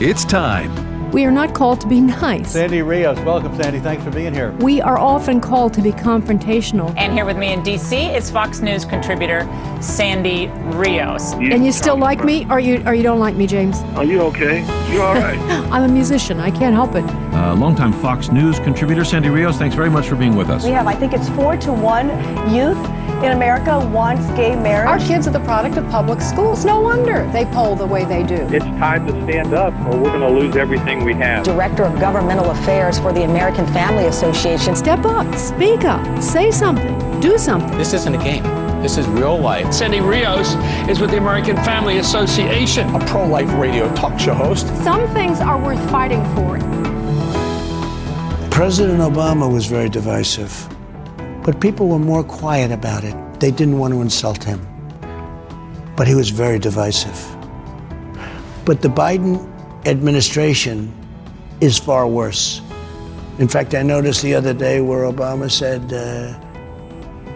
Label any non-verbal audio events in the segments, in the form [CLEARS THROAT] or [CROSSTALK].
It's time. We are not called to be nice. Sandy Rios, welcome, Sandy. Thanks for being here. We are often called to be confrontational. And here with me in D.C. is Fox News contributor Sandy Rios. You and you still like me, or you or you don't like me, James? Are you okay? You all right? [LAUGHS] I'm a musician. I can't help it. Uh, longtime Fox News contributor Sandy Rios, thanks very much for being with us. We have, I think it's four to one youth in America wants gay marriage. Our kids are the product of public schools. No wonder they poll the way they do. It's time to stand up, or we're going to lose everything we have. Director of Governmental Affairs for the American Family Association. Step up, speak up, say something, do something. This isn't a game. This is real life. Sandy Rios is with the American Family Association, a pro life radio talk show host. Some things are worth fighting for. President Obama was very divisive, but people were more quiet about it. They didn't want to insult him, but he was very divisive. But the Biden administration is far worse. In fact, I noticed the other day where Obama said, uh,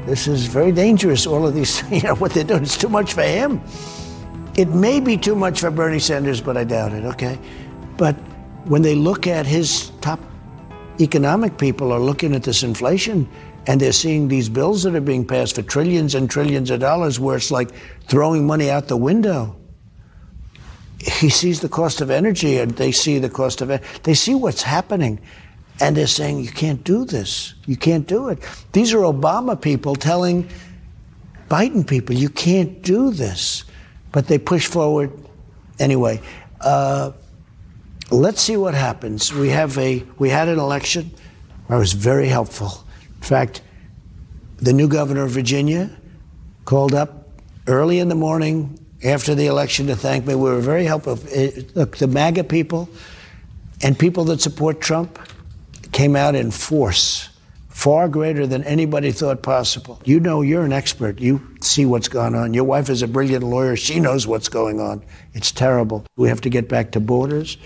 This is very dangerous, all of these, [LAUGHS] you know, what they're doing is too much for him. It may be too much for Bernie Sanders, but I doubt it, okay? But when they look at his top economic people are looking at this inflation and they're seeing these bills that are being passed for trillions and trillions of dollars where it's like throwing money out the window. He sees the cost of energy and they see the cost of it. They see what's happening and they're saying, you can't do this. You can't do it. These are Obama people telling Biden people, you can't do this. But they push forward anyway. Uh, let's see what happens. We have a we had an election. I was very helpful. In fact, the new governor of Virginia called up early in the morning after the election to thank me. We were very helpful. Eh, look, the MAGA people and people that support Trump came out in force, far greater than anybody thought possible. You know, you're an expert. You see what's going on. Your wife is a brilliant lawyer. She knows what's going on. It's terrible. We have to get back to borders.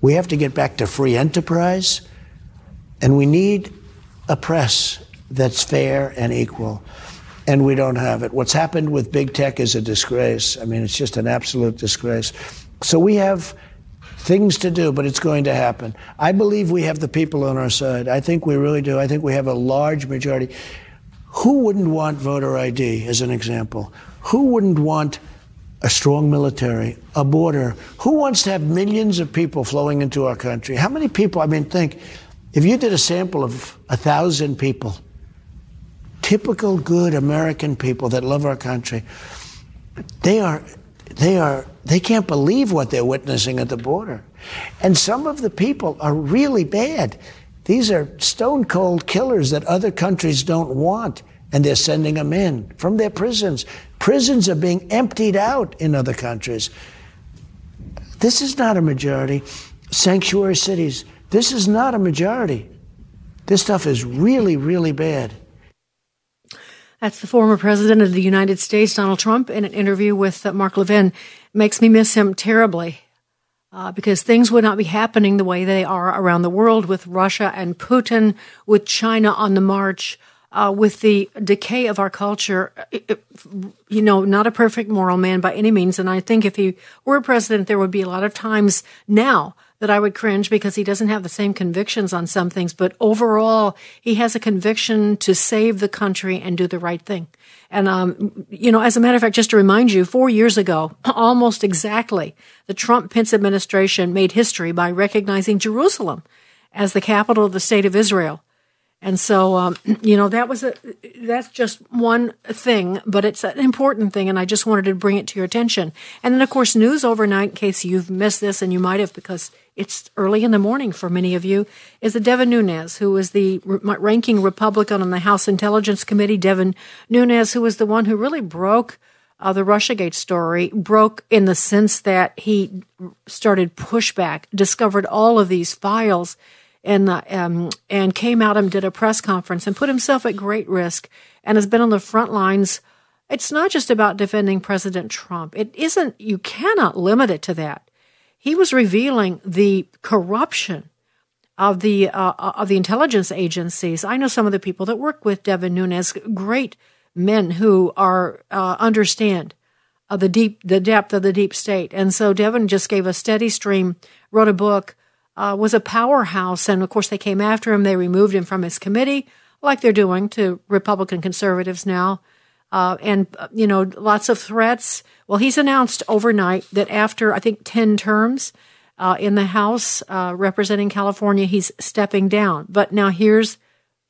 We have to get back to free enterprise. And we need a press that's fair and equal. And we don't have it. What's happened with big tech is a disgrace. I mean, it's just an absolute disgrace. So we have things to do, but it's going to happen. I believe we have the people on our side. I think we really do. I think we have a large majority. Who wouldn't want voter ID, as an example? Who wouldn't want a strong military, a border? Who wants to have millions of people flowing into our country? How many people? I mean, think if you did a sample of a thousand people, typical good American people that love our country, they are, they are, they can't believe what they're witnessing at the border. And some of the people are really bad. These are stone cold killers that other countries don't want, and they're sending them in from their prisons. Prisons are being emptied out in other countries. This is not a majority. Sanctuary cities, this is not a majority. This stuff is really, really bad. That's the former president of the United States, Donald Trump, in an interview with uh, Mark Levin. Makes me miss him terribly uh, because things would not be happening the way they are around the world with Russia and Putin, with China on the march, uh, with the decay of our culture. It, it, you know, not a perfect moral man by any means. And I think if he were president, there would be a lot of times now that I would cringe because he doesn't have the same convictions on some things, but overall, he has a conviction to save the country and do the right thing. And, um, you know, as a matter of fact, just to remind you, four years ago, [LAUGHS] almost exactly, the Trump Pence administration made history by recognizing Jerusalem as the capital of the state of Israel. And so, um, [CLEARS THROAT] you know, that was a, that's just one thing, but it's an important thing. And I just wanted to bring it to your attention. And then, of course, news overnight, in case you've missed this, and you might have because it's early in the morning for many of you, is that Devin Nunes, who is the ranking Republican on the House Intelligence Committee. Devin Nunes, who was the one who really broke uh, the Russiagate story, broke in the sense that he started pushback, discovered all of these files and uh, um, and came out and did a press conference and put himself at great risk and has been on the front lines. It's not just about defending President Trump. It isn't. You cannot limit it to that. He was revealing the corruption of the uh, of the intelligence agencies. I know some of the people that work with Devin Nunes, great men who are uh, understand uh, the deep the depth of the deep state. And so Devin just gave a steady stream, wrote a book, uh, was a powerhouse, and of course they came after him. They removed him from his committee, like they're doing to Republican conservatives now. Uh, and uh, you know lots of threats. Well, he's announced overnight that after I think ten terms, uh, in the House uh, representing California. He's stepping down. But now here's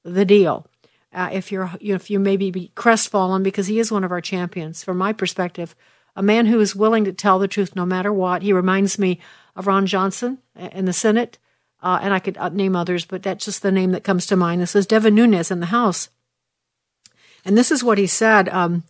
the deal. Uh, if you're, you know, if you maybe be crestfallen because he is one of our champions, from my perspective, a man who is willing to tell the truth no matter what. He reminds me of Ron Johnson in the Senate, uh, and I could uh, name others, but that's just the name that comes to mind. This is Devin Nunes in the House, and this is what he said. Um,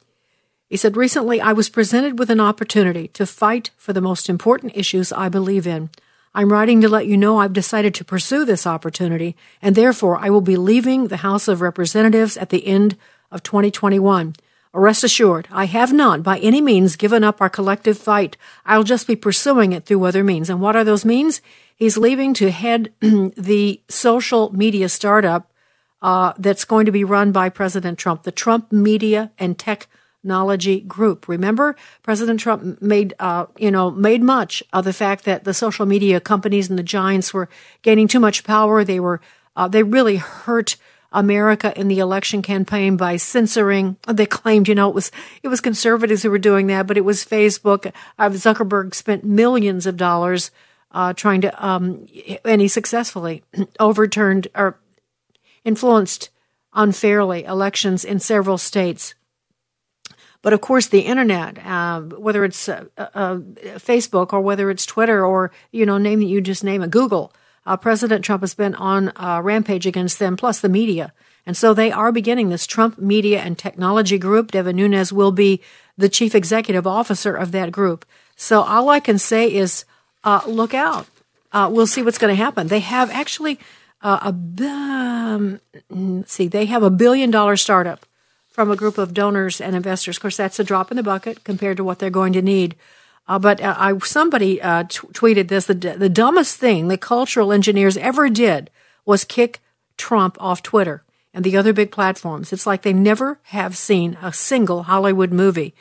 he said, Recently, I was presented with an opportunity to fight for the most important issues I believe in. I'm writing to let you know I've decided to pursue this opportunity, and therefore I will be leaving the House of Representatives at the end of 2021. Rest assured, I have not by any means given up our collective fight. I'll just be pursuing it through other means. And what are those means? He's leaving to head [CLEARS THROAT] the social media startup uh, that's going to be run by President Trump, the Trump Media and technology group. Remember, President Trump made, uh, you know, made much of the fact that the social media companies and the giants were gaining too much power. They were, uh, they really hurt America in the election campaign by censoring. They claimed, you know, it was it was conservatives who were doing that, but it was Facebook. Uh, Zuckerberg spent millions of dollars uh, trying to, um, and he successfully [CLEARS THROAT] overturned or influenced unfairly elections in several states. But of course, the internet, uh, whether it's uh, uh, Facebook or whether it's Twitter or, you know, name that you just name it, Google, uh, President Trump has been on a rampage against them, plus the media. And so they are beginning this Trump Media and Technology Group. Devin Nunes will be the chief executive officer of that group. So all I can say is uh, look out. Uh, we'll see what's going to happen. They have actually a um, see, they have a billion dollar startup from a group of donors and investors. Of course, that's a drop in the bucket compared to what they're going to need. Uh, but uh, I, somebody uh, t- tweeted this: the, the dumbest thing the cultural engineers ever did was kick Trump off Twitter and the other big platforms. It's like they never have seen a single Hollywood movie.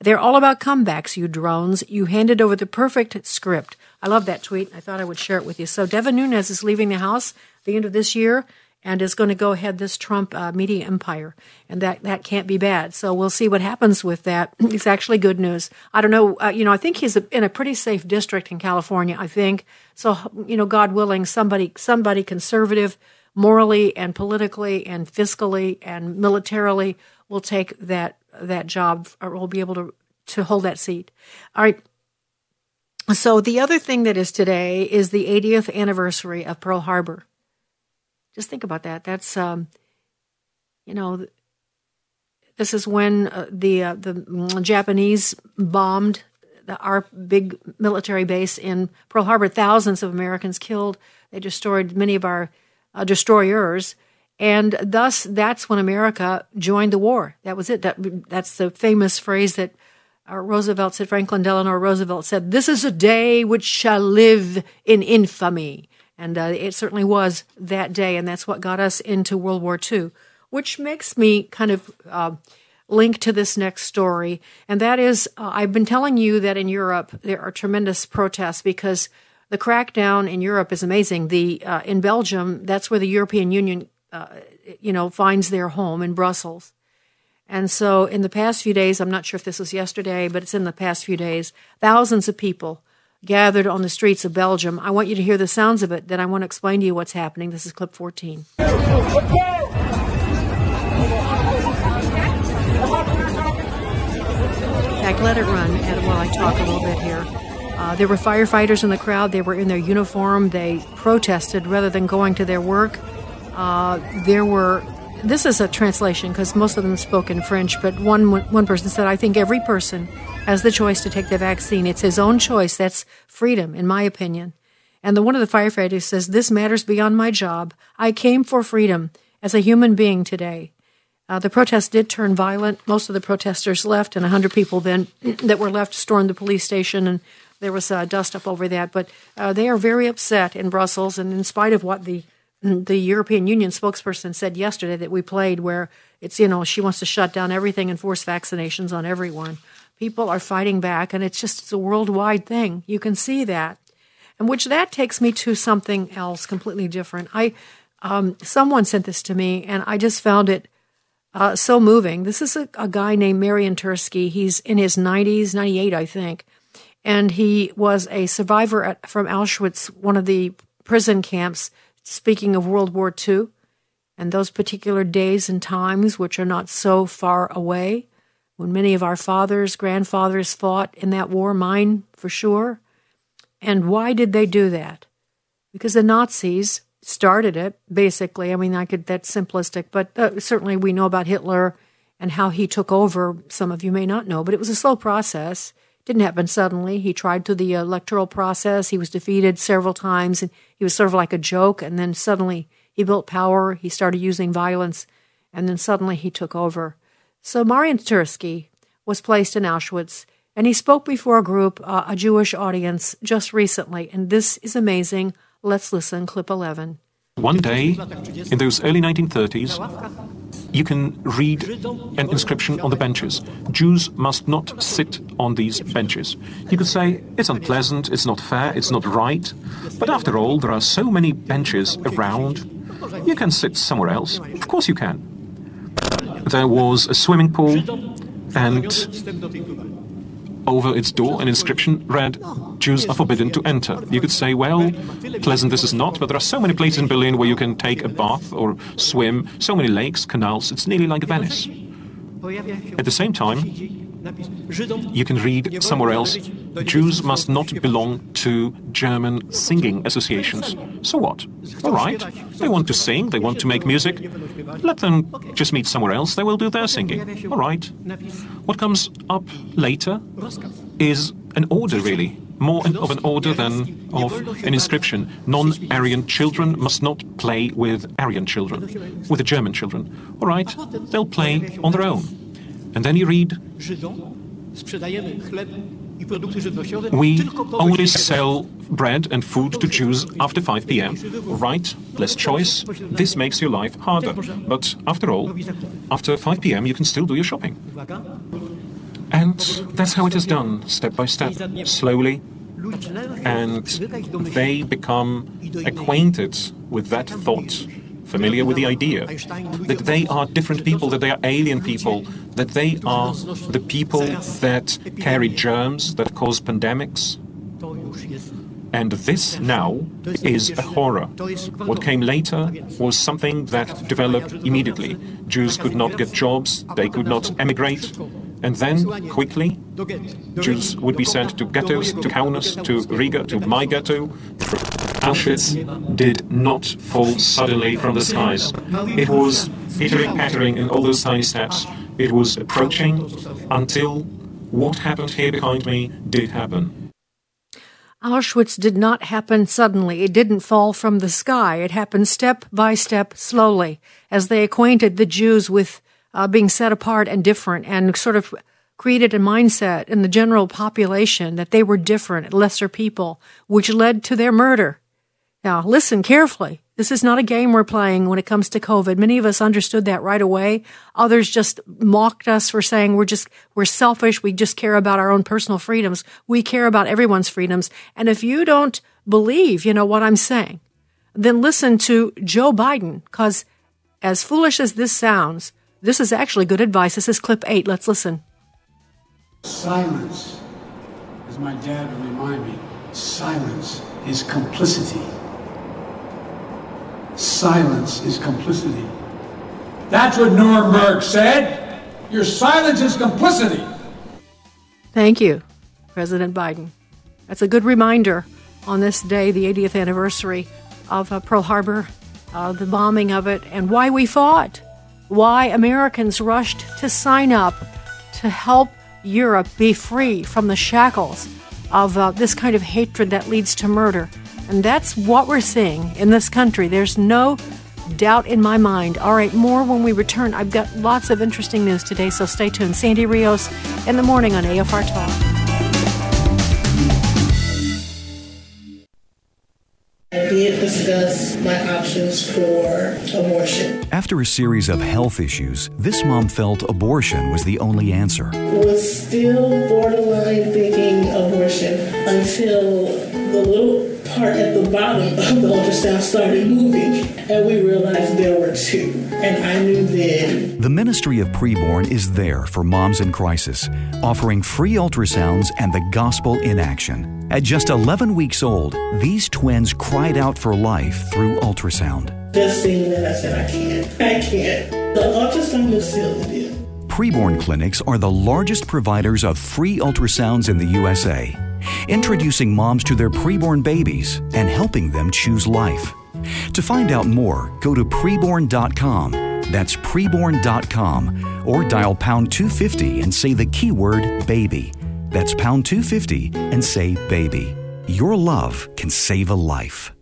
They're all about comebacks, you drones. You handed over the perfect script. I love that tweet. I thought I would share it with you. So Devin Nunes is leaving the House the end of this year and is going to go ahead this Trump uh, media empire, and that that can't be bad. So we'll see what happens with that. [CLEARS THROAT] It's actually good news. I don't know. Uh, you know, I think he's in a pretty safe district in California. I think so. You know, God willing, somebody somebody conservative, morally and politically and fiscally and militarily will take that that job or will be able to to hold that seat. All right. So the other thing that is today is the 80th anniversary of Pearl Harbor. Just think about that. That's, um, you know, this is when uh, the uh, the Japanese bombed the, our big military base in Pearl Harbor. Thousands of Americans killed. They destroyed many of our uh, destroyers, and thus that's when America joined the war. That was it. That that's the famous phrase that uh, Roosevelt said. Franklin Delano Roosevelt said, "This is a day which shall live in infamy." And uh, it certainly was that day, and that's what got us into World War II, which makes me kind of uh, link to this next story. And that is, uh, I've been telling you that in Europe there are tremendous protests because the crackdown in Europe is amazing. The uh, in Belgium, that's where the European Union, uh, you know, finds their home in Brussels. And so, in the past few days, I'm not sure if this was yesterday, but it's in the past few days, thousands of people gathered on the streets of Belgium. I want you to hear the sounds of it, then I want to explain to you what's happening. This is clip 14. In fact, let it run while I talk a little bit here. Uh, there were firefighters in the crowd. They were in their uniform. They protested rather than going to their work. Uh, there were. This is a translation because most of them spoke in French, but one one person said, "I think every person has the choice to take the vaccine. It's his own choice. That's freedom, in my opinion. And the one of the firefighters says, This matters beyond my job. I came for freedom as a human being today. Uh, the protest did turn violent. Most of the protesters left, and 100 people then [CLEARS THROAT] that were left stormed the police station, and there was uh, dust up over that. But uh, they are very upset in Brussels, and in spite of what the [CLEARS THROAT] the European Union spokesperson said yesterday that we played, where it's you know she wants to shut down everything and force vaccinations on everyone. People are fighting back, and it's just it's a worldwide thing. You can see that, and which that takes me to something else completely different. I um, someone sent this to me, and I just found it uh, so moving. This is a, a guy named Marian Turski. He's in his 90s, 98, I think, and he was a survivor at, from Auschwitz, one of the prison camps speaking of World War II and those particular days and times which are not so far away, when many of our fathers, grandfathers fought in that war, mine for sure. And why did they do that? Because the Nazis started it, basically. I mean, I could, that's simplistic, but uh, certainly we know about Hitler and how he took over. Some of you may not know, but it was a slow process didn't happen suddenly. He tried through the electoral process. He was defeated several times, and he was sort of like a joke. And then suddenly he built power. He started using violence, and then suddenly he took over. So Marian Turski was placed in Auschwitz, and he spoke before a group, uh, a Jewish audience, just recently. And this is amazing. Let's listen. Clip 11. One day, in those early 1930s, you can read an inscription on the benches. Jews must not sit on these benches. You could say, it's unpleasant, it's not fair, it's not right. But after all, there are so many benches around. You can sit somewhere else. Of course you can. There was a swimming pool, and over its door an inscription read, Jews are forbidden to enter. You could say, well, pleasant this is not, but there are so many places in Berlin where you can take a bath or swim, so many lakes, canals, it's nearly like Venice. At the same time, you can read somewhere else, Jews must not belong to German singing associations. So what? All right, they want to sing, they want to make music. Let them just meet somewhere else, they will do their singing. All right. What comes up later is an order, really. More of an order than of an inscription. Non Aryan children must not play with Aryan children, with the German children. All right, they'll play on their own. And then you read we only sell bread and food to Jews after 5 p.m. Right, less choice. This makes your life harder. But after all, after 5 p.m., you can still do your shopping. And that's how it is done, step by step, slowly. And they become acquainted with that thought familiar with the idea that they are different people, that they are alien people, that they are the people that carry germs, that cause pandemics. And this now is a horror. What came later was something that developed immediately. Jews could not get jobs, they could not emigrate, and then, quickly, Jews would be sent to ghettos, to Kaunas, to Riga, to my ghetto. Auschwitz did not fall suddenly from the skies. It was pittering, pattering in all those tiny steps. It was approaching until what happened here behind me did happen. Auschwitz did not happen suddenly. It didn't fall from the sky. It happened step by step, slowly, as they acquainted the Jews with uh, being set apart and different and sort of created a mindset in the general population that they were different, lesser people, which led to their murder. Now, listen carefully. This is not a game we're playing when it comes to COVID. Many of us understood that right away. Others just mocked us for saying we're just, we're selfish. We just care about our own personal freedoms. We care about everyone's freedoms. And if you don't believe, you know, what I'm saying, then listen to Joe Biden, because as foolish as this sounds, this is actually good advice. This is clip eight. Let's listen. Silence, as my dad would remind me, silence is complicity silence is complicity. That's what Nuremberg said. Your silence is complicity. Thank you, President Biden. That's a good reminder on this day, the 80th anniversary of uh, Pearl Harbor, uh, the bombing of it, and why we fought, why Americans rushed to sign up to help Europe be free from the shackles of uh, this kind of hatred that leads to murder. And that's what we're seeing in this country. There's no doubt in my mind. All right, more when we return. I've got lots of interesting news today, so stay tuned. Sandy Rios in the morning on AFR Talk. I discuss my options for abortion. After a series of health issues, this mom felt abortion was the only answer. Was still borderline thinking abortion until the little part at the bottom of the ultrasound started moving, and we realized there were two. And I knew then. The Ministry of Preborn is there for moms in crisis, offering free ultrasounds and the gospel in action. At just 11 weeks old, these twins cried out for life through ultrasound. Just seeing that, I said, I can't. I can't. The ultrasound will seal the deal. Preborn clinics are the largest providers of free ultrasounds in the USA introducing moms to their preborn babies and helping them choose life. To find out more, go to preborn.com. That's preborn.com or dial pound 250 and say the keyword baby. That's pound 250 and say baby. Your love can save a life.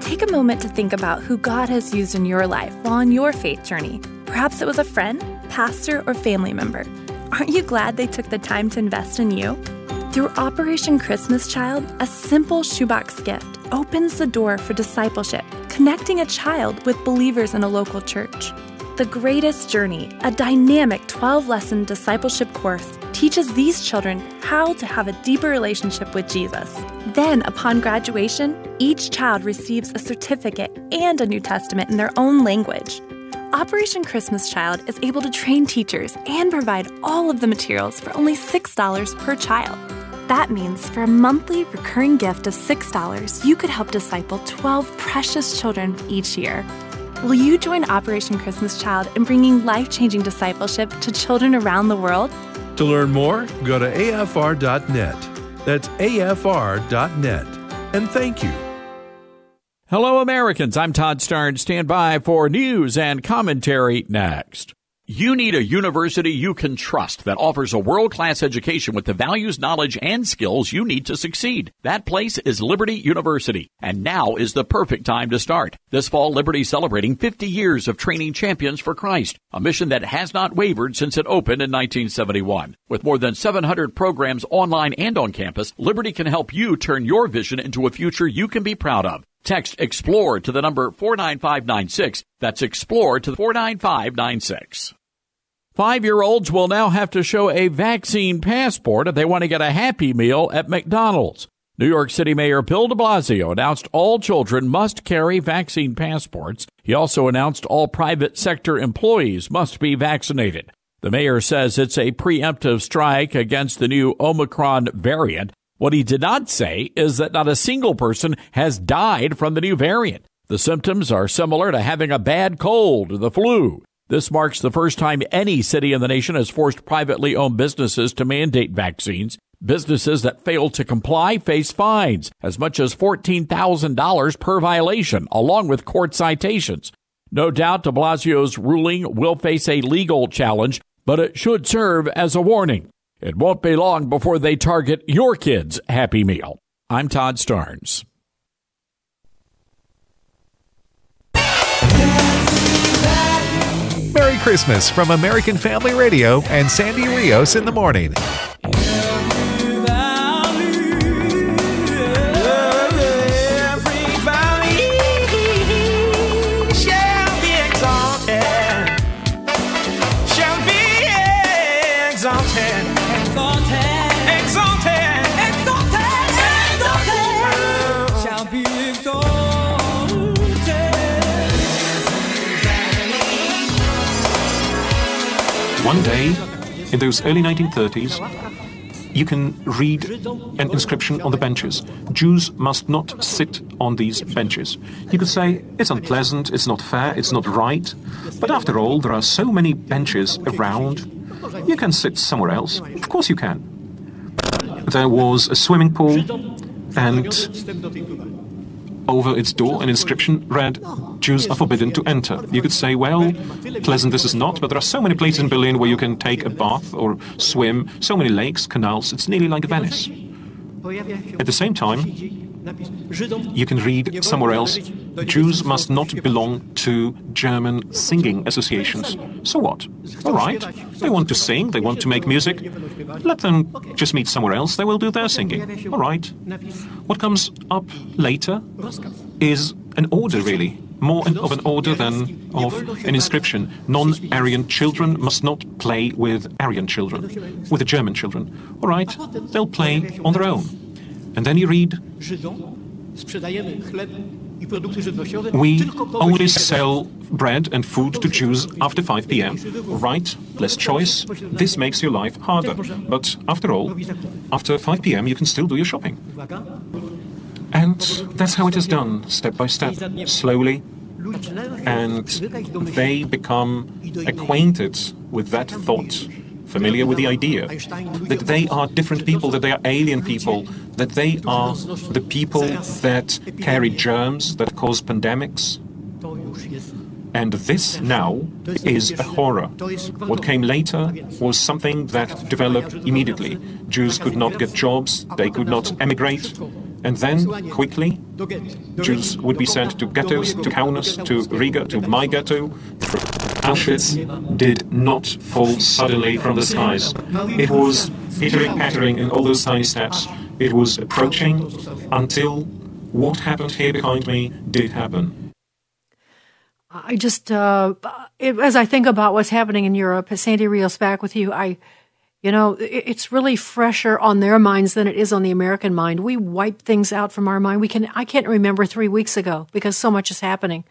Take a moment to think about who God has used in your life while on your faith journey. Perhaps it was a friend, pastor, or family member. Aren't you glad they took the time to invest in you? Through Operation Christmas Child, a simple shoebox gift opens the door for discipleship, connecting a child with believers in a local church. The Greatest Journey, a dynamic 12 lesson discipleship course, teaches these children how to have a deeper relationship with Jesus. Then, upon graduation, each child receives a certificate and a New Testament in their own language. Operation Christmas Child is able to train teachers and provide all of the materials for only $6 per child. That means for a monthly recurring gift of $6, you could help disciple 12 precious children each year. Will you join Operation Christmas Child in bringing life changing discipleship to children around the world? To learn more, go to afr.net. That's afr.net. And thank you. Hello, Americans. I'm Todd Starnes. Stand by for news and commentary next. You need a university you can trust that offers a world class education with the values, knowledge, and skills you need to succeed. That place is Liberty University, and now is the perfect time to start. This fall, Liberty celebrating 50 years of training champions for Christ, a mission that has not wavered since it opened in 1971. With more than 700 programs online and on campus, Liberty can help you turn your vision into a future you can be proud of. Text EXPLORE to the number 49596. That's EXPLORE to 49596. Five year olds will now have to show a vaccine passport if they want to get a Happy Meal at McDonald's. New York City Mayor Bill de Blasio announced all children must carry vaccine passports. He also announced all private sector employees must be vaccinated. The mayor says it's a preemptive strike against the new Omicron variant what he did not say is that not a single person has died from the new variant. The symptoms are similar to having a bad cold or the flu. This marks the first time any city in the nation has forced privately owned businesses to mandate vaccines. Businesses that fail to comply face fines as much as $14,000 per violation, along with court citations. No doubt de Blasio's ruling will face a legal challenge, but it should serve as a warning. It won't be long before they target your kids' Happy Meal. I'm Todd Starnes. Merry Christmas from American Family Radio and Sandy Rios in the morning. One day, in those early 1930s, you can read an inscription on the benches. Jews must not sit on these benches. You could say, it's unpleasant, it's not fair, it's not right. But after all, there are so many benches around. You can sit somewhere else. Of course you can. There was a swimming pool, and over its door an inscription read, Jews are forbidden to enter. You could say, well, pleasant this is not, but there are so many places in Berlin where you can take a bath or swim, so many lakes, canals, it's nearly like Venice. At the same time, you can read somewhere else, Jews must not belong to German singing associations. So what? All right, they want to sing, they want to make music. Let them just meet somewhere else, they will do their singing. All right. What comes up later is an order, really. more of an order than of an inscription. Non Aryan children must not play with Aryan children, with the German children. All right, they'll play on their own. And then you read we only sell bread and food to Jews after 5 p.m. Right, less choice. This makes your life harder. But after all, after 5 p.m., you can still do your shopping. And that's how it is done, step by step, slowly. And they become acquainted with that thought familiar with the idea that they are different people, that they are alien people, that they are the people that carry germs, that cause pandemics. And this now is a horror. What came later was something that developed immediately. Jews could not get jobs, they could not emigrate, and then, quickly, Jews would be sent to ghettos, to Kaunas, to Riga, to my ghetto. Auschwitz did not fall suddenly from the skies. It was pittering, pattering in all those tiny steps. It was approaching until what happened here behind me did happen. I just, uh, it, as I think about what's happening in Europe, Sandy Rios back with you, I, you know, it, it's really fresher on their minds than it is on the American mind. We wipe things out from our mind. We can, I can't remember three weeks ago because so much is happening.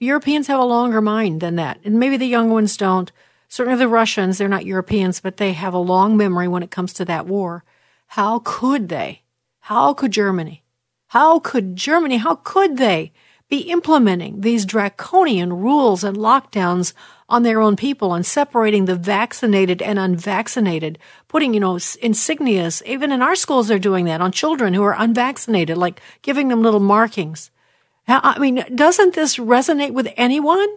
Europeans have a longer mind than that, and maybe the young ones don't. Certainly the Russians, they're not Europeans, but they have a long memory when it comes to that war. How could they? How could Germany? How could Germany? How could they be implementing these draconian rules and lockdowns on their own people and separating the vaccinated and unvaccinated, putting, you know, insignias, even in our schools, they're doing that on children who are unvaccinated, like giving them little markings. I mean, doesn't this resonate with anyone?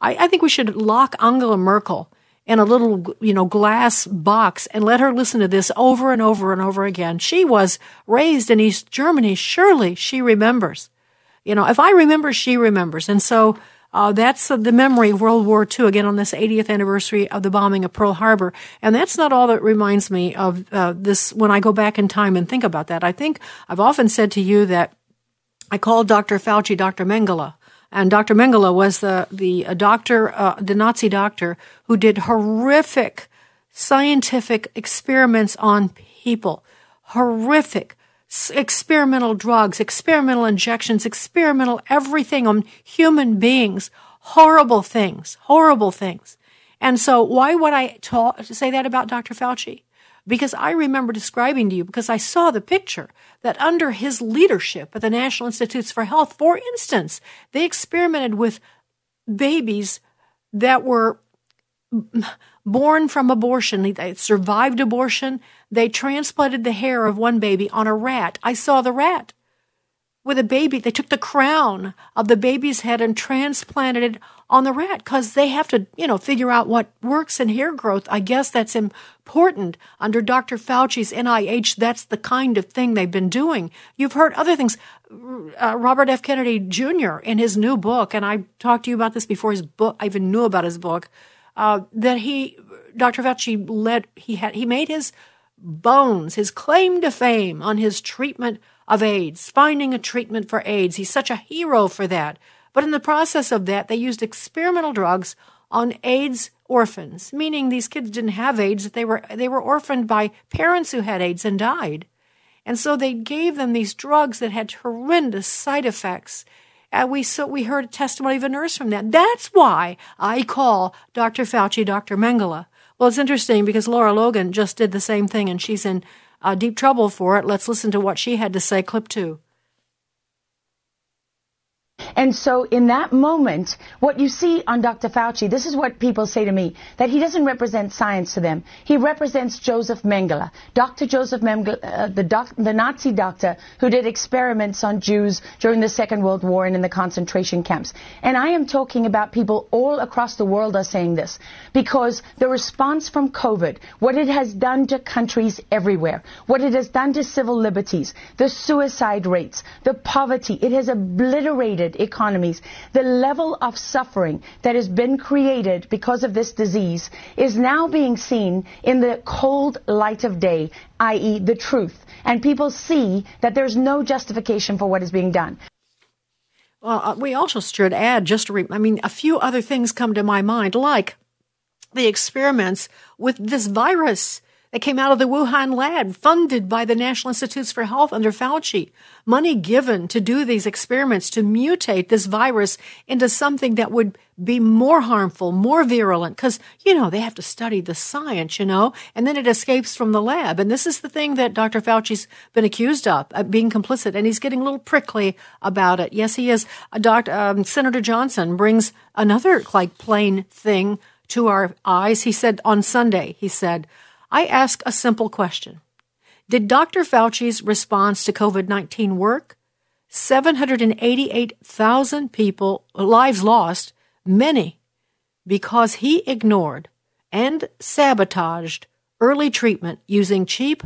I, I think we should lock Angela Merkel in a little, you know, glass box and let her listen to this over and over and over again. She was raised in East Germany. Surely she remembers. You know, if I remember, she remembers. And so uh, that's uh, the memory of World War II, again, on this 80th anniversary of the bombing of Pearl Harbor. And that's not all that reminds me of uh, this when I go back in time and think about that. I think I've often said to you that I called Dr. Fauci Dr. Mengele. And Dr. Mengele was the, the doctor, uh, the Nazi doctor who did horrific scientific experiments on people. Horrific experimental drugs, experimental injections, experimental everything on human beings. Horrible things, horrible things. And so why would I say that about Dr. Fauci? Because I remember describing to you, because I saw the picture, that under his leadership at the National Institutes for Health, for instance, they experimented with babies that were born from abortion. They survived abortion. They transplanted the hair of one baby on a rat. I saw the rat with a baby. They took the crown of the baby's head and transplanted it on the rat because they have to, you know, figure out what works in hair growth. I guess that's important. Under Dr. Fauci's NIH, that's the kind of thing they've been doing. You've heard other things. Uh, Robert F. Kennedy Jr. in his new book, and I talked to you about this before his book, I even knew about his book, uh, that he, Dr. Fauci led, he had, he made his bones, his claim to fame on his treatment of AIDS, finding a treatment for AIDS. He's such a hero for that. But in the process of that, they used experimental drugs on AIDS orphans, meaning these kids didn't have AIDS, they were they were orphaned by parents who had AIDS and died. And so they gave them these drugs that had horrendous side effects. And we so we heard a testimony of a nurse from that. That's why I call Dr. Fauci Dr. Mengele. Well, it's interesting because Lara Logan just did the same thing and she's in uh, deep trouble for it. Let's listen to what she had to say. Clip two. And so in that moment, what you see on Dr. Fauci, this is what people say to me, that he doesn't represent science to them. He represents Joseph Mengele, Dr. Joseph Mengele, uh, the, doc, the Nazi doctor who did experiments on Jews during the Second World War and in the concentration camps. And I am talking about people all across the world are saying this because the response from COVID, what it has done to countries everywhere, what it has done to civil liberties, the suicide rates, the poverty, it has obliterated economies. The level of suffering that has been created because of this disease is now being seen in the cold light of day, i.e., the truth. And people see that there's no justification for what is being done. Well, uh, we also should add just re- I mean, a few other things come to my mind, like the experiments with this virus that came out of the Wuhan lab, funded by the National Institutes for Health under Fauci. Money given to do these experiments to mutate this virus into something that would be more harmful, more virulent, because, you know, they have to study the science, you know, and then it escapes from the lab. And this is the thing that Dr. Fauci's been accused of, of being complicit, and he's getting a little prickly about it. Yes, he is. Uh, Dr. Um, Senator Johnson brings another, like, plain thing to our eyes. He said on Sunday, he said, I ask a simple question. Did Dr. Fauci's response to COVID 19 work? 788,000 people, lives lost, many because he ignored and sabotaged early treatment using cheap,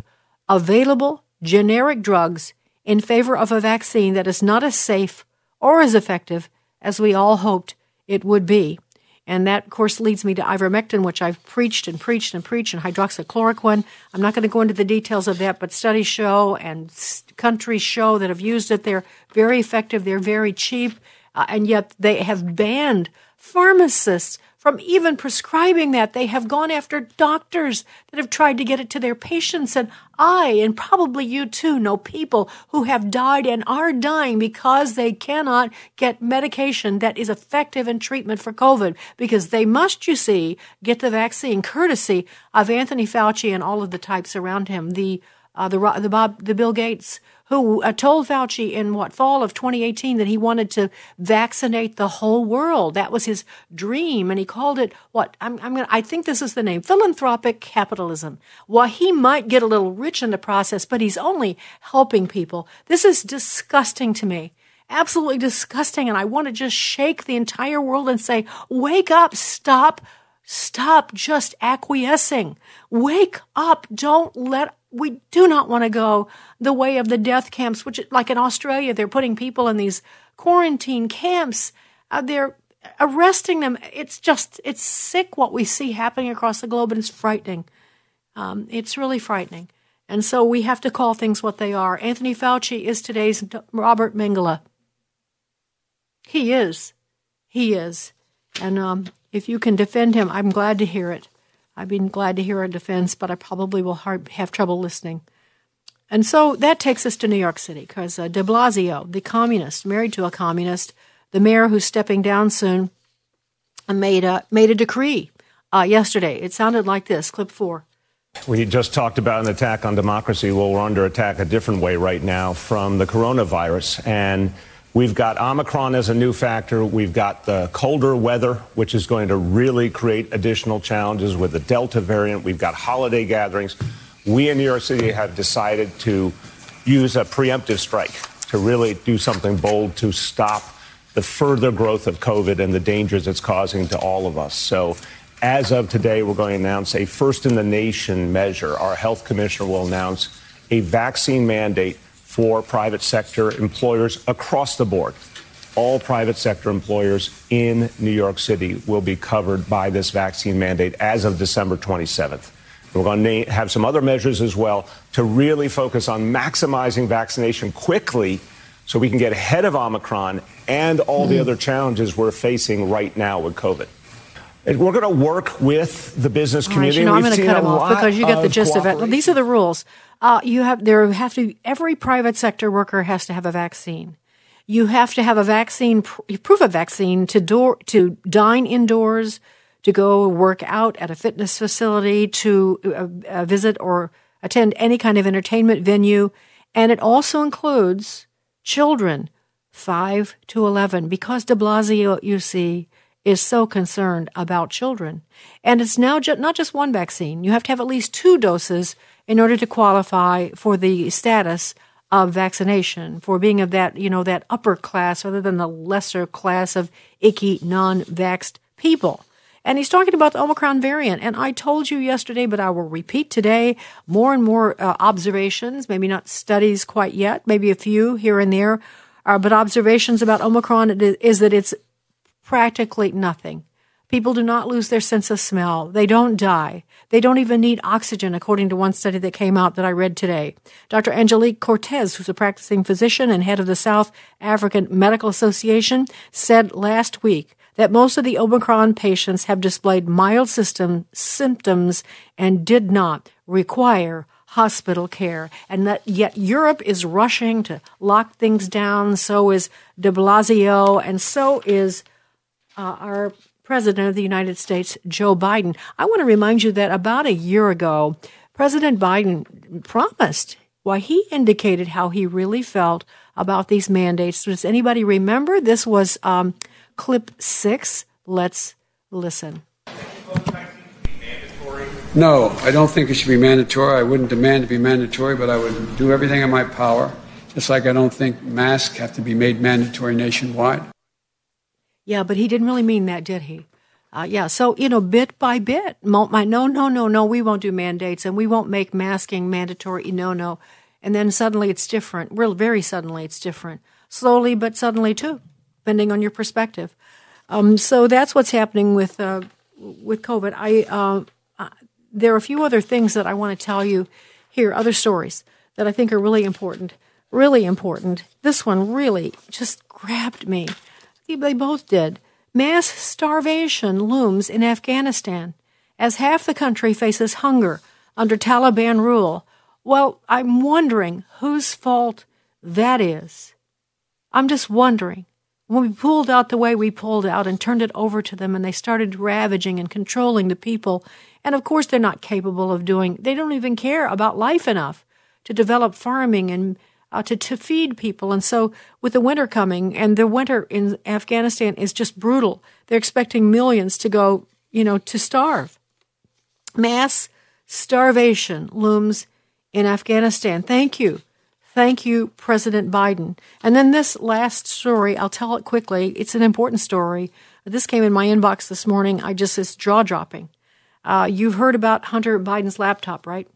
available, generic drugs in favor of a vaccine that is not as safe or as effective as we all hoped it would be. And that, of course, leads me to ivermectin, which I've preached and preached and preached, and hydroxychloroquine. I'm not going to go into the details of that, but studies show and countries show that have used it. They're very effective. They're very cheap. Uh, and yet they have banned pharmacists from even prescribing that. They have gone after doctors that have tried to get it to their patients. And I, and probably you too, know people who have died and are dying because they cannot get medication that is effective in treatment for COVID because they must, you see, get the vaccine courtesy of Anthony Fauci and all of the types around him. The uh, the the Bob the Bill Gates who uh, told Fauci in what fall of 2018 that he wanted to vaccinate the whole world. That was his dream, and he called it what I'm, I'm gonna, I think this is the name philanthropic capitalism. While he might get a little rich in the process, but he's only helping people. This is disgusting to me absolutely disgusting. And I want to just shake the entire world and say, wake up, stop, stop just acquiescing. Wake up. Don't let we do not want to go the way of the death camps, which, like in Australia, they're putting people in these quarantine camps. Uh, they're arresting them. It's just, it's sick what we see happening across the globe, and it's frightening. Um, it's really frightening. And so we have to call things what they are. Anthony Fauci is today's Robert Mengele. He is. He is. And um, if you can defend him, I'm glad to hear it. I've been glad to hear a defense, but I probably will have trouble listening. And so that takes us to New York City because uh, de Blasio, the communist, married to a communist, the mayor who's stepping down soon, made a, made a decree uh, yesterday. It sounded like this clip four. We just talked about an attack on democracy. Well, we're under attack a different way right now from the coronavirus. And We've got Omicron as a new factor. We've got the colder weather, which is going to really create additional challenges with the Delta variant. We've got holiday gatherings. We in New York City have decided to use a preemptive strike to really do something bold to stop the further growth of COVID and the dangers it's causing to all of us. So, as of today, we're going to announce a first in the nation measure. Our health commissioner will announce a vaccine mandate for private sector employers across the board. All private sector employers in New York City will be covered by this vaccine mandate as of December 27th. We're going to have some other measures as well to really focus on maximizing vaccination quickly so we can get ahead of Omicron and all mm-hmm. the other challenges we're facing right now with COVID. We're going to work with the business community. Right, you know, I'm going to cut him off because you get the gist of it. These are the rules. Uh, you have there have to every private sector worker has to have a vaccine. You have to have a vaccine proof of vaccine to door to dine indoors, to go work out at a fitness facility, to uh, uh, visit or attend any kind of entertainment venue, and it also includes children five to eleven because De Blasio, you see, is so concerned about children. And it's now ju- not just one vaccine. You have to have at least two doses in order to qualify for the status of vaccination, for being of that, you know, that upper class rather than the lesser class of icky, non-vaxxed people. And he's talking about the Omicron variant. And I told you yesterday, but I will repeat today more and more uh, observations, maybe not studies quite yet, maybe a few here and there, uh, but observations about Omicron is that it's practically nothing. People do not lose their sense of smell. They don't die. They don't even need oxygen, according to one study that came out that I read today. Dr. Angelique Coetzee, who's a practicing physician and head of the South African Medical Association, said last week that most of the Omicron patients have displayed mild system symptoms and did not require hospital care. And that yet Europe is rushing to lock things down. So is de Blasio, and so is uh, our President of the United States, Joe Biden. I want to remind you that about a year ago, President Biden promised, why he indicated how he really felt about these mandates. Does anybody remember? This was um, clip six. Let's listen. No, I don't think it should be mandatory. I wouldn't demand to be mandatory, but I would do everything in my power, just like I don't think masks have to be made mandatory nationwide. Yeah, but he didn't really mean that, did he? Uh, yeah, so, you know, bit by bit, no, no, no, no, we won't do mandates and we won't make masking mandatory, no, no. And then suddenly it's different. Real, very suddenly it's different. Slowly, but suddenly too, depending on your perspective. Um, so that's what's happening with uh, with COVID. I uh, there are a few other things that I want to tell you here, other stories that I think are really important. Really important. This one really just grabbed me. They both did. Mass starvation looms in Afghanistan as half the country faces hunger under Taliban rule. Well, I'm wondering whose fault that is. I'm just wondering. When we pulled out the way we pulled out and turned it over to them and they started ravaging and controlling the people, and of course they're not capable of doing, they don't even care about life enough to develop farming and uh, to, to feed people. And so, with the winter coming, and the winter in Afghanistan is just brutal, they're expecting millions to go, you know, to starve. Mass starvation looms in Afghanistan. Thank you. Thank you, President Biden. And then this last story, I'll tell it quickly. It's an important story. This came in my inbox this morning. I just, it's jaw dropping. Uh, you've heard about Hunter Biden's laptop, right?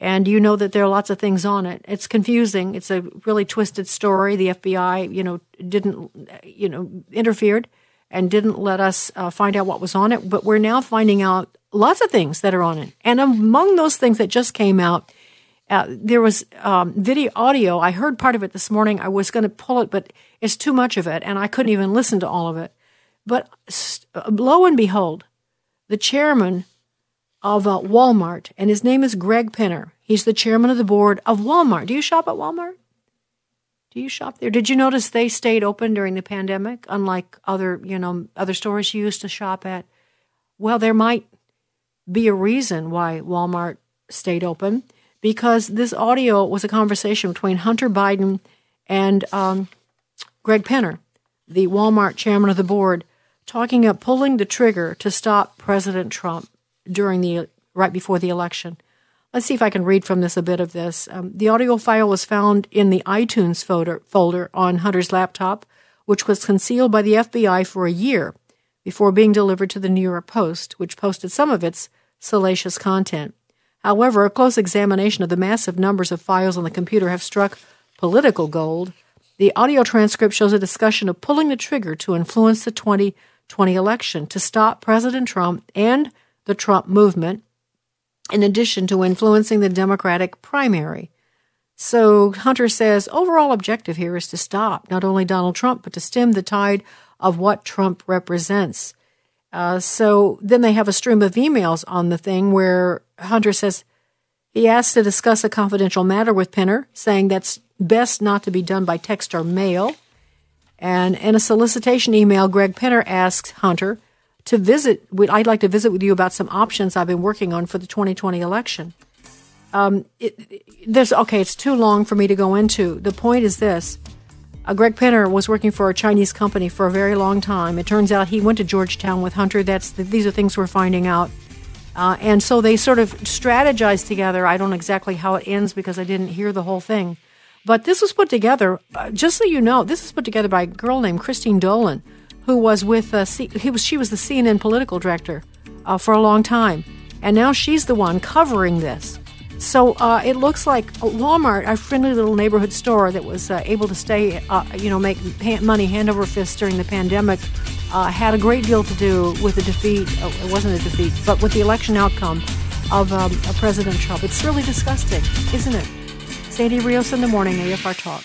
And you know that there are lots of things on it. It's confusing. It's a really twisted story. The FBI, you know, didn't, you know, interfered and didn't let us uh, find out what was on it. But we're now finding out lots of things that are on it. And among those things that just came out, uh, there was um, video audio. I heard part of it this morning. I was going to pull it, but it's too much of it, and I couldn't even listen to all of it. But lo and behold, the chairman of uh, Walmart, and his name is Greg Penner. He's the chairman of the board of Walmart. Do you shop at Walmart? Do you shop there? Did you notice they stayed open during the pandemic, unlike other, you know, other stores you used to shop at? Well, there might be a reason why Walmart stayed open because this audio was a conversation between Hunter Biden and um, Greg Penner, the Walmart chairman of the board, talking about pulling the trigger to stop President Trump during the right before the election. Let's see if I can read from this a bit of this. Um, the audio file was found in the iTunes folder, folder on Hunter's laptop, which was concealed by the FBI for a year before being delivered to the New York Post, which posted some of its salacious content. However, a close examination of the massive numbers of files on the computer have struck political gold. The audio transcript shows a discussion of pulling the trigger to influence the 2020 election to stop President Trump and the Trump movement, in addition to influencing the Democratic primary. So Hunter says overall objective here is to stop not only Donald Trump, but to stem the tide of what Trump represents. Uh, so then they have a stream of emails on the thing where Hunter says he asked to discuss a confidential matter with Penner, saying that's best not to be done by text or mail. And in a solicitation email, Greg Penner asks Hunter to visit. I'd like to visit with you about some options I've been working on for the 2020 election. Um, it, there's okay. It's too long for me to go into. The point is this: uh, Greg Penner was working for a Chinese company for a very long time. It turns out he went to Georgetown with Hunter. That's the, these are things we're finding out. Uh, and so they sort of strategized together. I don't know exactly how it ends because I didn't hear the whole thing. But this was put together, uh, just so you know, this was put together by a girl named Christine Dolan, who was with uh, he was she was the CNN political director uh, for a long time, and now she's the one covering this. So uh, it looks like Walmart, a friendly little neighborhood store that was uh, able to stay, uh, you know, make money hand over fist during the pandemic, uh, had a great deal to do with the defeat. Oh, it wasn't a defeat, but with the election outcome of, um, President Trump. It's really disgusting, isn't it? Sandy Rios in the morning, AFR Talk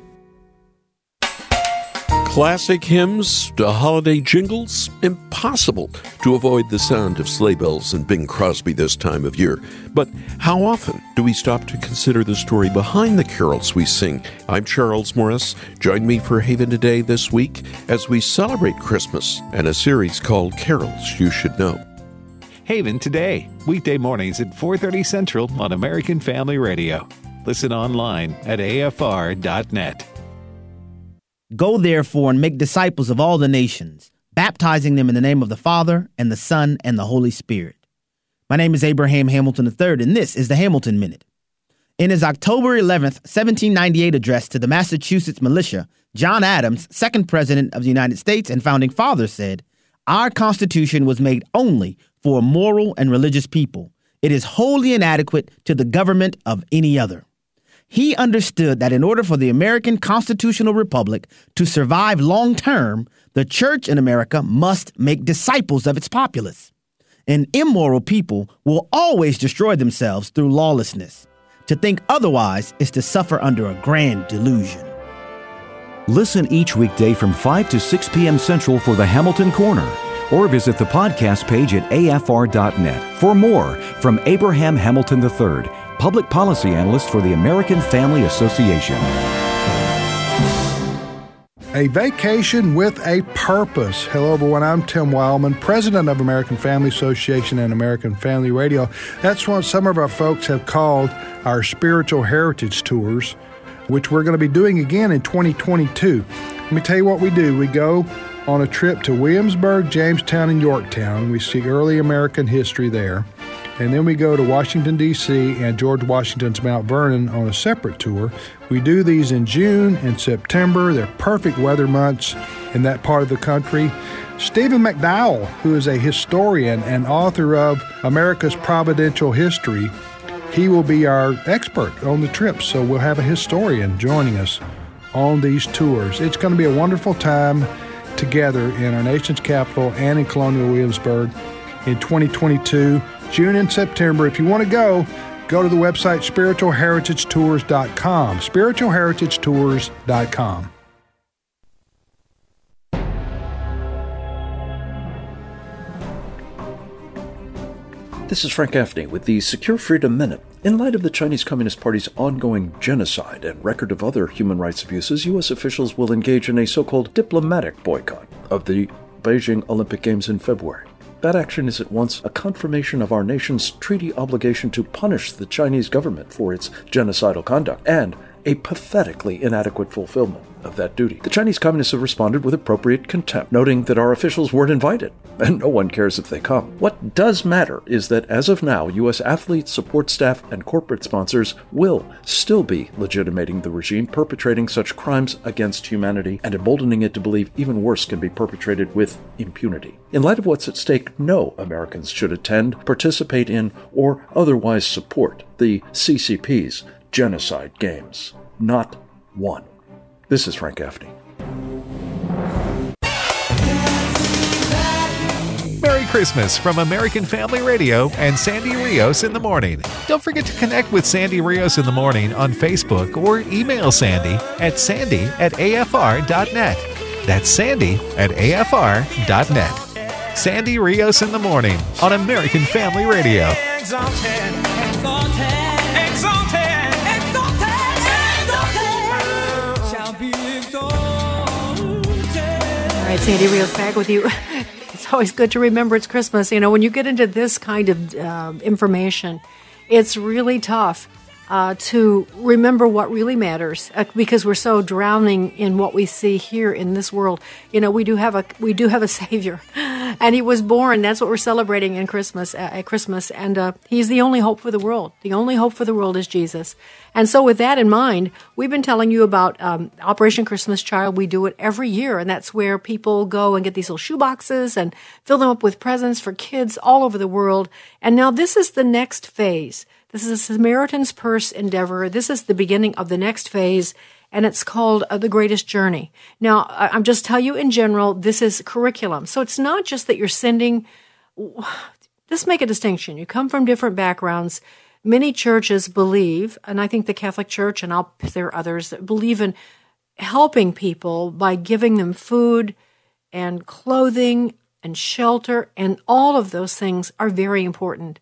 Classic hymns to holiday jingles? Impossible to avoid the sound of sleigh bells and Bing Crosby this time of year. But how often do we stop to consider the story behind the carols we sing? I'm Charles Morris. Join me for Haven Today this week as we celebrate Christmas and a series called Carols You Should Know. Haven Today, weekday mornings at 4:30 Central on American Family Radio. Listen online at afr.net. Go therefore and make disciples of all the nations, baptizing them in the name of the Father, and the Son, and the Holy Spirit. My name is Abraham Hamilton III, and this is the Hamilton Minute. In his October 11, 1798 address to the Massachusetts militia, John Adams, second president of the United States and founding father, said, Our Constitution was made only for a moral and religious people. It is wholly inadequate to the government of any other. He understood that in order for the American constitutional republic to survive long term, the church in America must make disciples of its populace. An immoral people will always destroy themselves through lawlessness. To think otherwise is to suffer under a grand delusion. Listen each weekday from 5 to 6 p.m. Central for the Hamilton Corner, or visit the podcast page at afr.net for more from Abraham Hamilton III public policy analyst for the American Family Association. A vacation with a purpose. Hello, everyone. I'm Tim Wildmon, president of American Family Association and American Family Radio. That's what some of our folks have called our spiritual heritage tours, which we're going to be doing again in 2022. Let me tell you what we do. We go on a trip to Williamsburg, Jamestown, and Yorktown. We see early American history there. And then we go to Washington, D.C. and George Washington's Mount Vernon on a separate tour. We do these in June and September. They're perfect weather months in that part of the country. Stephen McDowell, who is a historian and author of America's Providential History, he will be our expert on the trip. So we'll have a historian joining us on these tours. It's going to be a wonderful time together in our nation's capital and in Colonial Williamsburg in 2022. June and September. If you want to go, go to the website spiritualheritagetours.com. Spiritualheritagetours.com. This is Frank Gaffney with the Secure Freedom Minute. In light of the Chinese Communist Party's ongoing genocide and record of other human rights abuses, U.S. officials will engage in a so called diplomatic boycott of the Beijing Olympic Games in February. That action is at once a confirmation of our nation's treaty obligation to punish the Chinese government for its genocidal conduct and a pathetically inadequate fulfillment of that duty. The Chinese communists have responded with appropriate contempt, noting that our officials weren't invited, and no one cares if they come. What does matter is that as of now, U.S. athletes, support staff, and corporate sponsors will still be legitimating the regime perpetrating such crimes against humanity and emboldening it to believe even worse can be perpetrated with impunity. In light of what's at stake, no Americans should attend, participate in, or otherwise support the CCP's genocide games. Not one. This is Frank Gaffney. Merry Christmas from American Family Radio and Sandy Rios in the Morning. Don't forget to connect with Sandy Rios in the Morning on Facebook or email Sandy at sandy at afr.net. That's sandy at afr.net. Sandy Rios in the Morning on American Family Radio. Right, Sandy Rios back with you. [LAUGHS] It's always good to remember it's Christmas. You know, when you get into this kind of uh, information, it's really tough uh, to remember what really matters uh, because we're so drowning in what we see here in this world. You know, we do have a we do have a [LAUGHS] Savior, and He was born. That's what we're celebrating in Christmas uh, at Christmas, and uh, He's the only hope for the world. The only hope for the world is Jesus. And so, with that in mind, we've been telling you about um, Operation Christmas Child. We do it every year, and that's where people go and get these little shoe boxes and fill them up with presents for kids all over the world. And now this is the next phase. This is a Samaritan's Purse endeavor. This is the beginning of the next phase, and it's called uh, The Greatest Journey. Now, I'm just tell you in general, this is curriculum. So it's not just that you're sending, [SIGHS] just make a distinction. You come from different backgrounds. Many churches believe, and I think the Catholic Church, and I'll, there are others that believe in helping people by giving them food and clothing and shelter, and all of those things are very important.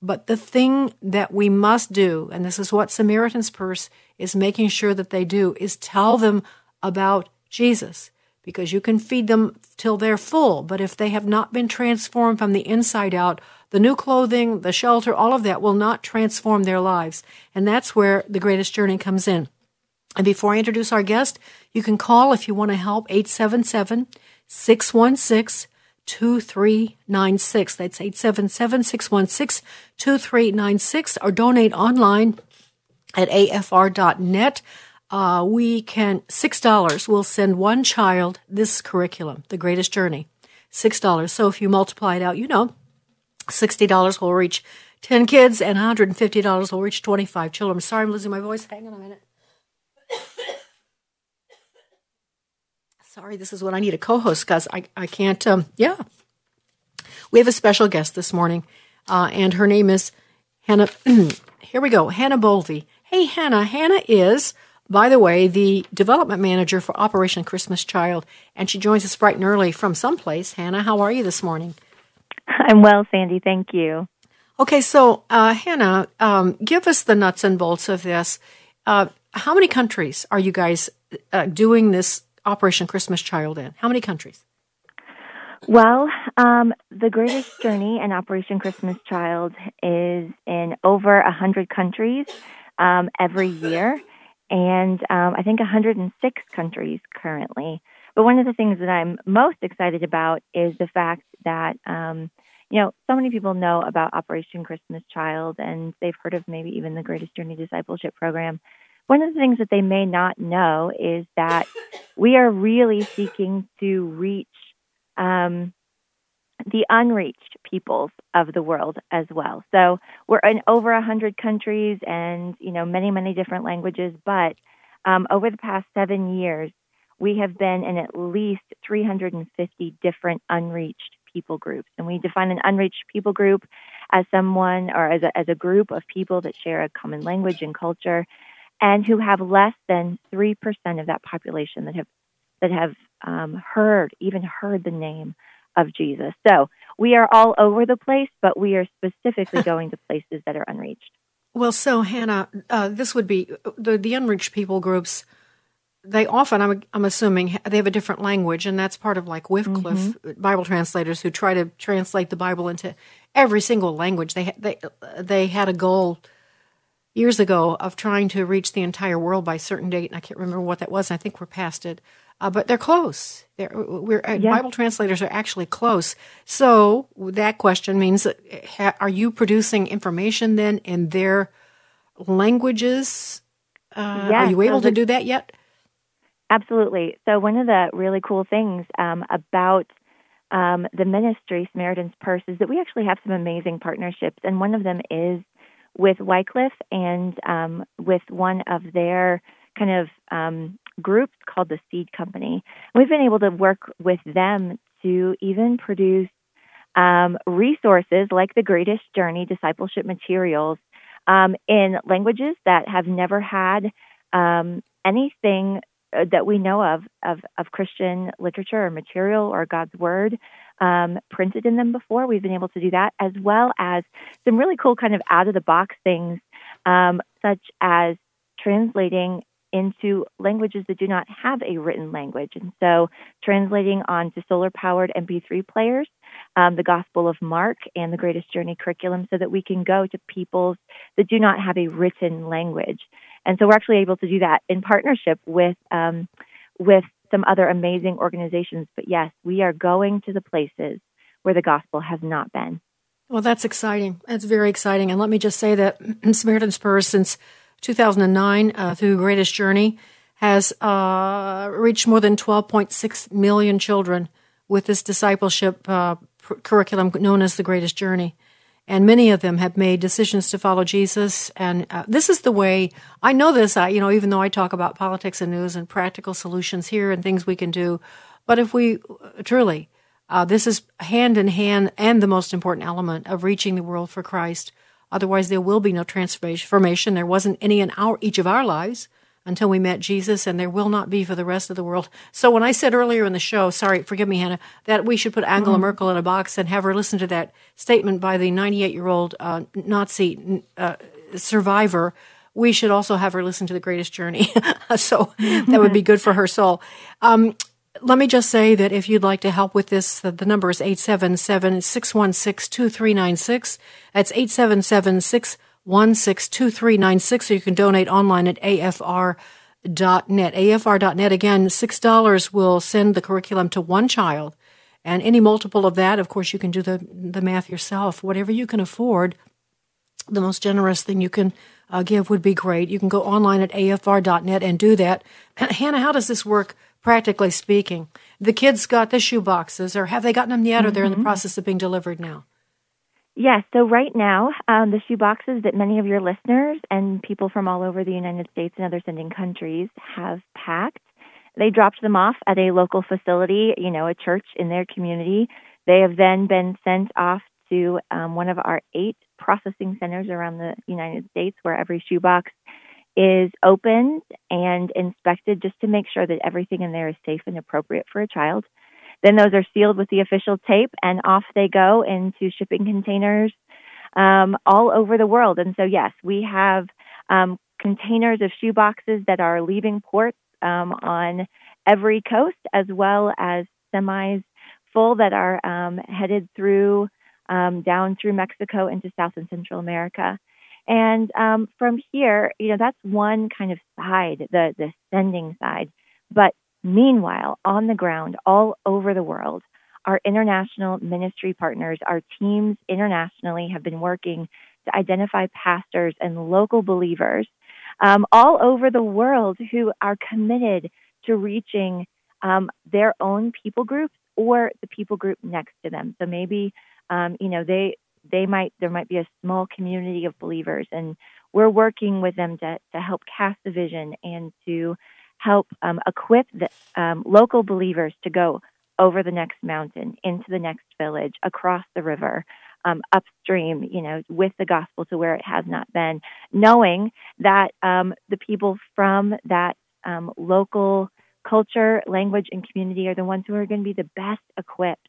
But the thing that we must do, and this is what Samaritan's Purse is making sure that they do, is tell them about Jesus. Because you can feed them till they're full, but if they have not been transformed from the inside out, the new clothing, the shelter, all of that will not transform their lives. And that's where the greatest journey comes in. And before I introduce our guest, you can call if you want to help 877 616 2396. That's 877 616 2396 or donate online at afr.net. Uh, we can, $6 will send one child this curriculum, The Greatest Journey. $6. So if you multiply it out, you know, $60 will reach 10 kids and $150 will reach 25 children. I'm sorry I'm losing my voice. Hang on a minute. Sorry, this is what I need a co-host because I, I can't, um, yeah. We have a special guest this morning, uh, and her name is Hannah. [CLEARS THROAT] here we go, Hannah Bolvey. Hey, Hannah. Hannah is, by the way, the development manager for Operation Christmas Child, and she joins us bright and early from someplace. Hannah, how are you this morning? I'm well, Sandy. Thank you. Okay, so uh, Hannah, um, give us the nuts and bolts of this. Uh, how many countries are you guys uh, doing this Operation Christmas Child in? How many countries? Well, um, the Greatest Journey and Operation Christmas Child is in over 100 countries um, every year, and um, I think 106 countries currently. But one of the things that I'm most excited about is the fact that, um, you know, so many people know about Operation Christmas Child and they've heard of maybe even the Greatest Journey Discipleship Program. One of the things that they may not know is that we are really seeking to reach um, the unreached peoples of the world as well. So we're in over a hundred countries and you know many many different languages. But um, over the past seven years, we have been in at least 350 different unreached people groups, and we define an unreached people group as someone or as a, as a group of people that share a common language and culture, and who have less than three percent of that population that have that have um, heard, even heard the name of Jesus. So we are all over the place, but we are specifically [LAUGHS] going to places that are unreached. Well, so Hannah, uh, this would be the, the unreached people groups. They often, I'm, I'm assuming, they have a different language, and that's part of like Wycliffe mm-hmm. Bible translators who try to translate the Bible into every single language. They they they had a goal years ago of trying to reach the entire world by a certain date, and I can't remember what that was. I think we're past it uh, but they're close. They're, we're, uh. Bible translators are actually close. So that question means, ha, are you producing information then in their languages? Uh, yes, are you able to do that yet? Absolutely. So one of the really cool things um, about um, the ministry, Samaritan's Purse, is that we actually have some amazing partnerships, and one of them is with Wycliffe and um, with one of their kind of um, group called the Seed Company. We've been able to work with them to even produce um, resources like the Greatest Journey discipleship materials um, in languages that have never had um, anything uh, that we know of, of, of Christian literature or material or God's Word um, printed in them before. We've been able to do that, as well as some really cool kind of out of the box things, um, such as translating into languages that do not have a written language. And so translating onto solar powered MP3 players um, the Gospel of Mark and the Greatest Journey curriculum so that we can go to peoples that do not have a written language. And so we're actually able to do that in partnership with um, with some other amazing organizations. But yes, we are going to the places where the gospel has not been. Well, that's exciting. That's very exciting. And let me just say that [CLEARS THROAT] Samaritan's Purse, since 2009, uh, through Greatest Journey, has uh, reached more than 12.6 million children with this discipleship uh, pr- curriculum known as the Greatest Journey. And many of them have made decisions to follow Jesus. And uh, this is the way I know this. I, you know, even though I talk about politics and news and practical solutions here and things we can do, but if we truly uh, this is hand in hand and the most important element of reaching the world for Christ. Otherwise, there will be no transformation. There wasn't any in our each of our lives until we met Jesus, and there will not be for the rest of the world. So, when I said earlier in the show, sorry, forgive me, Hannah, that we should put Angela mm-hmm. Merkel in a box and have her listen to that statement by the 98 year old uh, Nazi uh, survivor, we should also have her listen to The Greatest Journey. [LAUGHS] so, that would be good for her soul. Um, let me just say that if you'd like to help with this, the, the number is 877 616 2396. That's 877 616 2396. Or you can donate online at afr.net. AFR.net, again, $6 will send the curriculum to one child. And any multiple of that, of course, you can do the, the math yourself. Whatever you can afford, the most generous thing you can uh, give would be great. You can go online at afr.net and do that. [CLEARS THROAT] Hannah, how does this work? practically speaking. The kids got the shoe boxes, or have they gotten them yet, or they're in the mm-hmm. process of being delivered now? Yes, so right now, um, the shoe boxes that many of your listeners and people from all over the United States and other sending countries have packed, they dropped them off at a local facility, you know, a church in their community. They have then been sent off to um, one of our eight processing centers around the United States where every shoebox is opened and inspected just to make sure that everything in there is safe and appropriate for a child. Then those are sealed with the official tape and off they go into shipping containers um, all over the world. And so, yes, we have um, containers of shoe boxes that are leaving ports um, on every coast, as well as semis full that are um, headed through um, down through Mexico into South and Central America. And um, from here, you know, that's one kind of side, the the sending side. But meanwhile, on the ground, all over the world, our international ministry partners, our teams internationally, have been working to identify pastors and local believers um, all over the world who are committed to reaching um, their own people groups or the people group next to them. So maybe um, you know they they might there might be a small community of believers and we're working with them to, to help cast the vision and to help um, equip the um, local believers to go over the next mountain into the next village across the river um, upstream you know with the gospel to where it has not been knowing that um, the people from that um, local culture language and community are the ones who are going to be the best equipped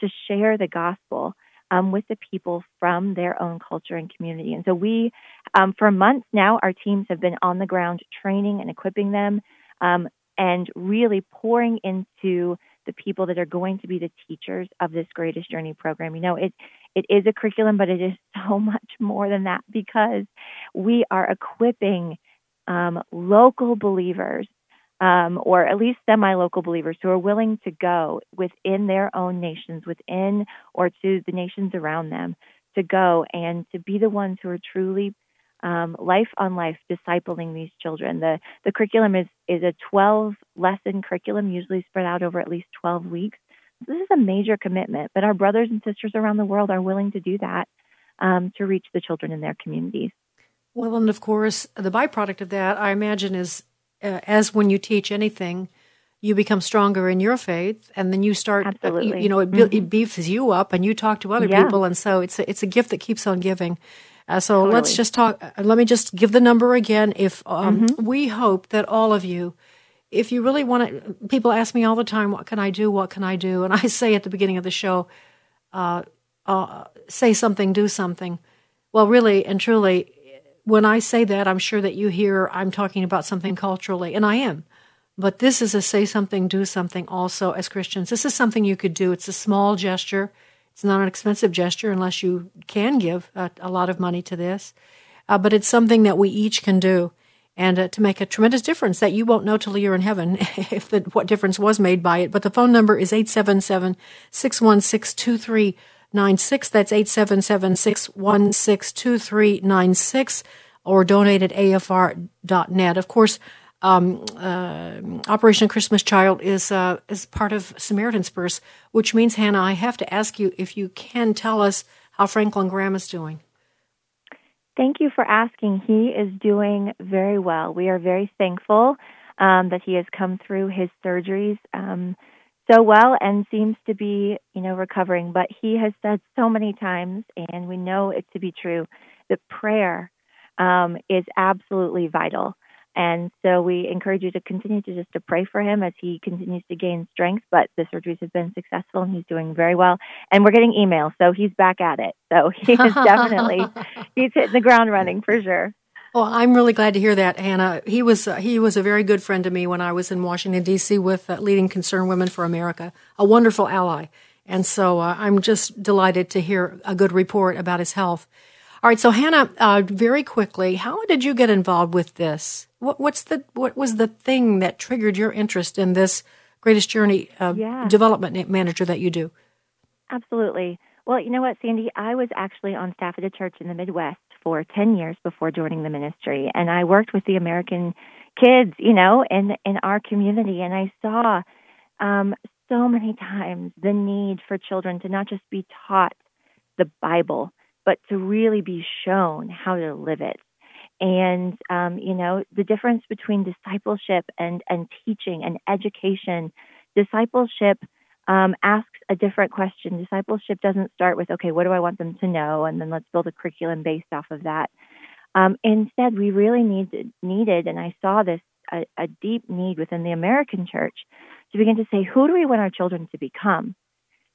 to share the gospel um, with the people from their own culture and community. And so we, um, for months now, our teams have been on the ground training and equipping them um, and really pouring into the people that are going to be the teachers of this Greatest Journey program. You know, it it is a curriculum, but it is [LAUGHS] so much more than that because we are equipping um, local believers um, or at least semi local believers who are willing to go within their own nations, within or to the nations around them, to go and to be the ones who are truly um, life on life discipling these children. The, the curriculum is, is a 12 lesson curriculum, usually spread out over at least 12 weeks. This is a major commitment, but our brothers and sisters around the world are willing to do that um, to reach the children in their communities. Well, and of course, the byproduct of that, I imagine, is uh, as when you teach anything, you become stronger in your faith, and then you start. Uh, you, you, know, it, mm-hmm. it, beefs you up, and you talk to other yeah. people, and so it's a, it's a gift that keeps on giving. Uh, so totally. let's just talk. Uh, let me just give the number again. If um, mm-hmm. we hope that all of you, if you really want to, people ask me all the time, "What can I do? What can I do?" And I [LAUGHS] say at the beginning of the show, uh, uh, "Say something, do something." Well, really and truly, when I say that, I'm sure that you hear I'm talking about something culturally, and I am. But this is a say something, do something also as Christians. This is something you could do. It's a small gesture. It's not an expensive gesture unless you can give a, a lot of money to this, uh, but it's something that we each can do and uh, to make a tremendous difference that you won't know till you're in heaven [LAUGHS] if the, what difference was made by it. But the phone number is 877-616-2396. That's 877-616-2396 or donate at afr.net. Of course, um, uh, Operation Christmas Child is uh, is part of Samaritan's Purse, which means, Hannah, I have to ask you if you can tell us how Franklin Graham is doing. Thank you for asking. He is doing very well. We are very thankful um, that he has come through his surgeries um, so well and seems to be, you know, recovering. But he has said so many times, and we know it to be true, that prayer um, is absolutely vital. And so we encourage you to continue to just to pray for him as he continues to gain strength. But the surgeries have been successful and he's doing very well. And we're getting emails, so he's back at it. So [LAUGHS] he is definitely [LAUGHS] he's hitting the ground running for sure. Well, I'm really glad to hear that, Hannah. He was uh, he was a very good friend to me when I was in Washington D.C. with uh, Leading Concerned Women for America, a wonderful ally. And so uh, I'm just delighted to hear a good report about his health. All right, so Hannah, uh, very quickly, how did you get involved with this? What, what's the what was the thing that triggered your interest in this Greatest Journey uh, yeah. development manager that you do? Absolutely. Well, you know what, Sandy, I was actually on staff at a church in the Midwest for 10 years before joining the ministry, and I worked with the American kids, you know, in in our community, and I saw um, so many times the need for children to not just be taught the Bible but to really be shown how to live it. And um, you know the difference between discipleship and and teaching and education. Discipleship um, asks a different question. Discipleship doesn't start with okay, what do I want them to know, and then let's build a curriculum based off of that. Um, instead, we really needed needed, and I saw this a, a deep need within the American church to begin to say, who do we want our children to become?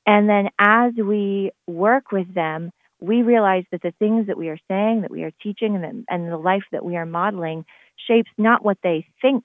And then as we work with them, we realize that the things that we are saying, that we are teaching, and the, and the life that we are modeling shapes not what they think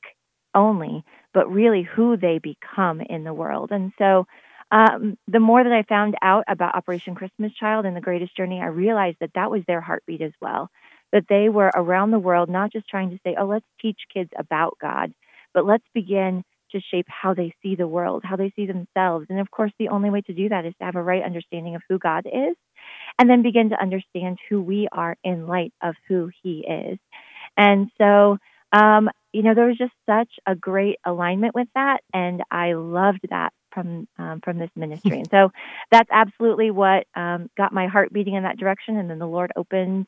only, but really who they become in the world. And so, um, the more that I found out about Operation Christmas Child and the Greatest Journey, I realized that that was their heartbeat as well. That they were around the world, not just trying to say, oh, let's teach kids about God, but let's begin to shape how they see the world, how they see themselves. And of course, the only way to do that is to have a right understanding of who God is and then begin to understand who we are in light of who He is. And so, um, you know, there was just such a great alignment with that, and I loved that from um, from this ministry. [LAUGHS] And so, that's absolutely what um, got my heart beating in that direction. And then the Lord opened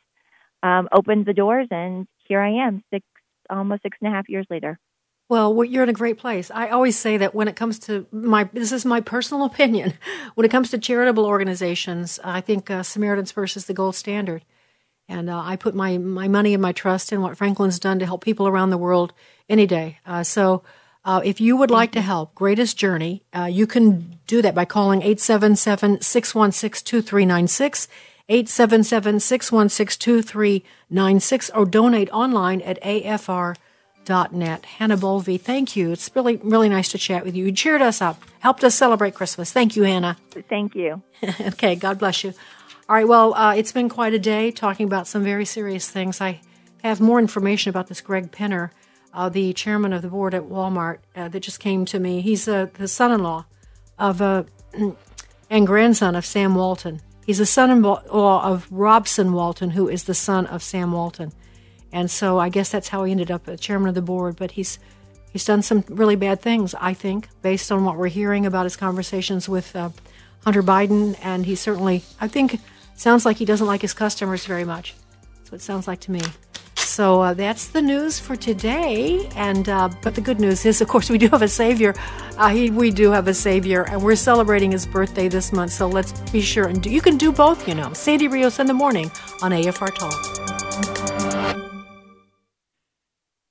um, opened the doors, and here I am, six almost six and a half years later. Well, you're in a great place. I always say that when it comes to my, this is my personal [LAUGHS] opinion. When it comes to charitable organizations, I think uh, Samaritan's Purse is the gold standard. And uh, I put my, my money and my trust in what Franklin's done to help people around the world any day. Uh, so uh, if you would like to help Greatest Journey, uh, you can do that by calling 877 616 2396. 877 616 2396 or donate online at AFR net. Hannah Bolvey, thank you. It's really, really nice to chat with you. You cheered us up, helped us celebrate Christmas. Thank you, Hannah. Thank you. [LAUGHS] okay, God bless you. All right, well, uh, it's been quite a day talking about some very serious things. I have more information about this Greg Penner, uh, the chairman of the board at Walmart, uh, that just came to me. He's uh, the son in law of uh, [CLEARS THROAT] and grandson of Sam Walton. He's the son in law of Robson Walton, who is the son of Sam Walton. And so I guess that's how he ended up as chairman of the board. But he's he's done some really bad things, I think, based on what we're hearing about his conversations with uh, Hunter Biden. And he certainly, I think, sounds like he doesn't like his customers very much. That's what it sounds like to me. So uh, that's the news for today. And uh, but the good news is, of course, we do have a savior. Uh, he, we do have a savior, and we're celebrating his birthday this month. So let's be sure and do, you can do both. You know, Sandy Rios in the morning on AFR Talk.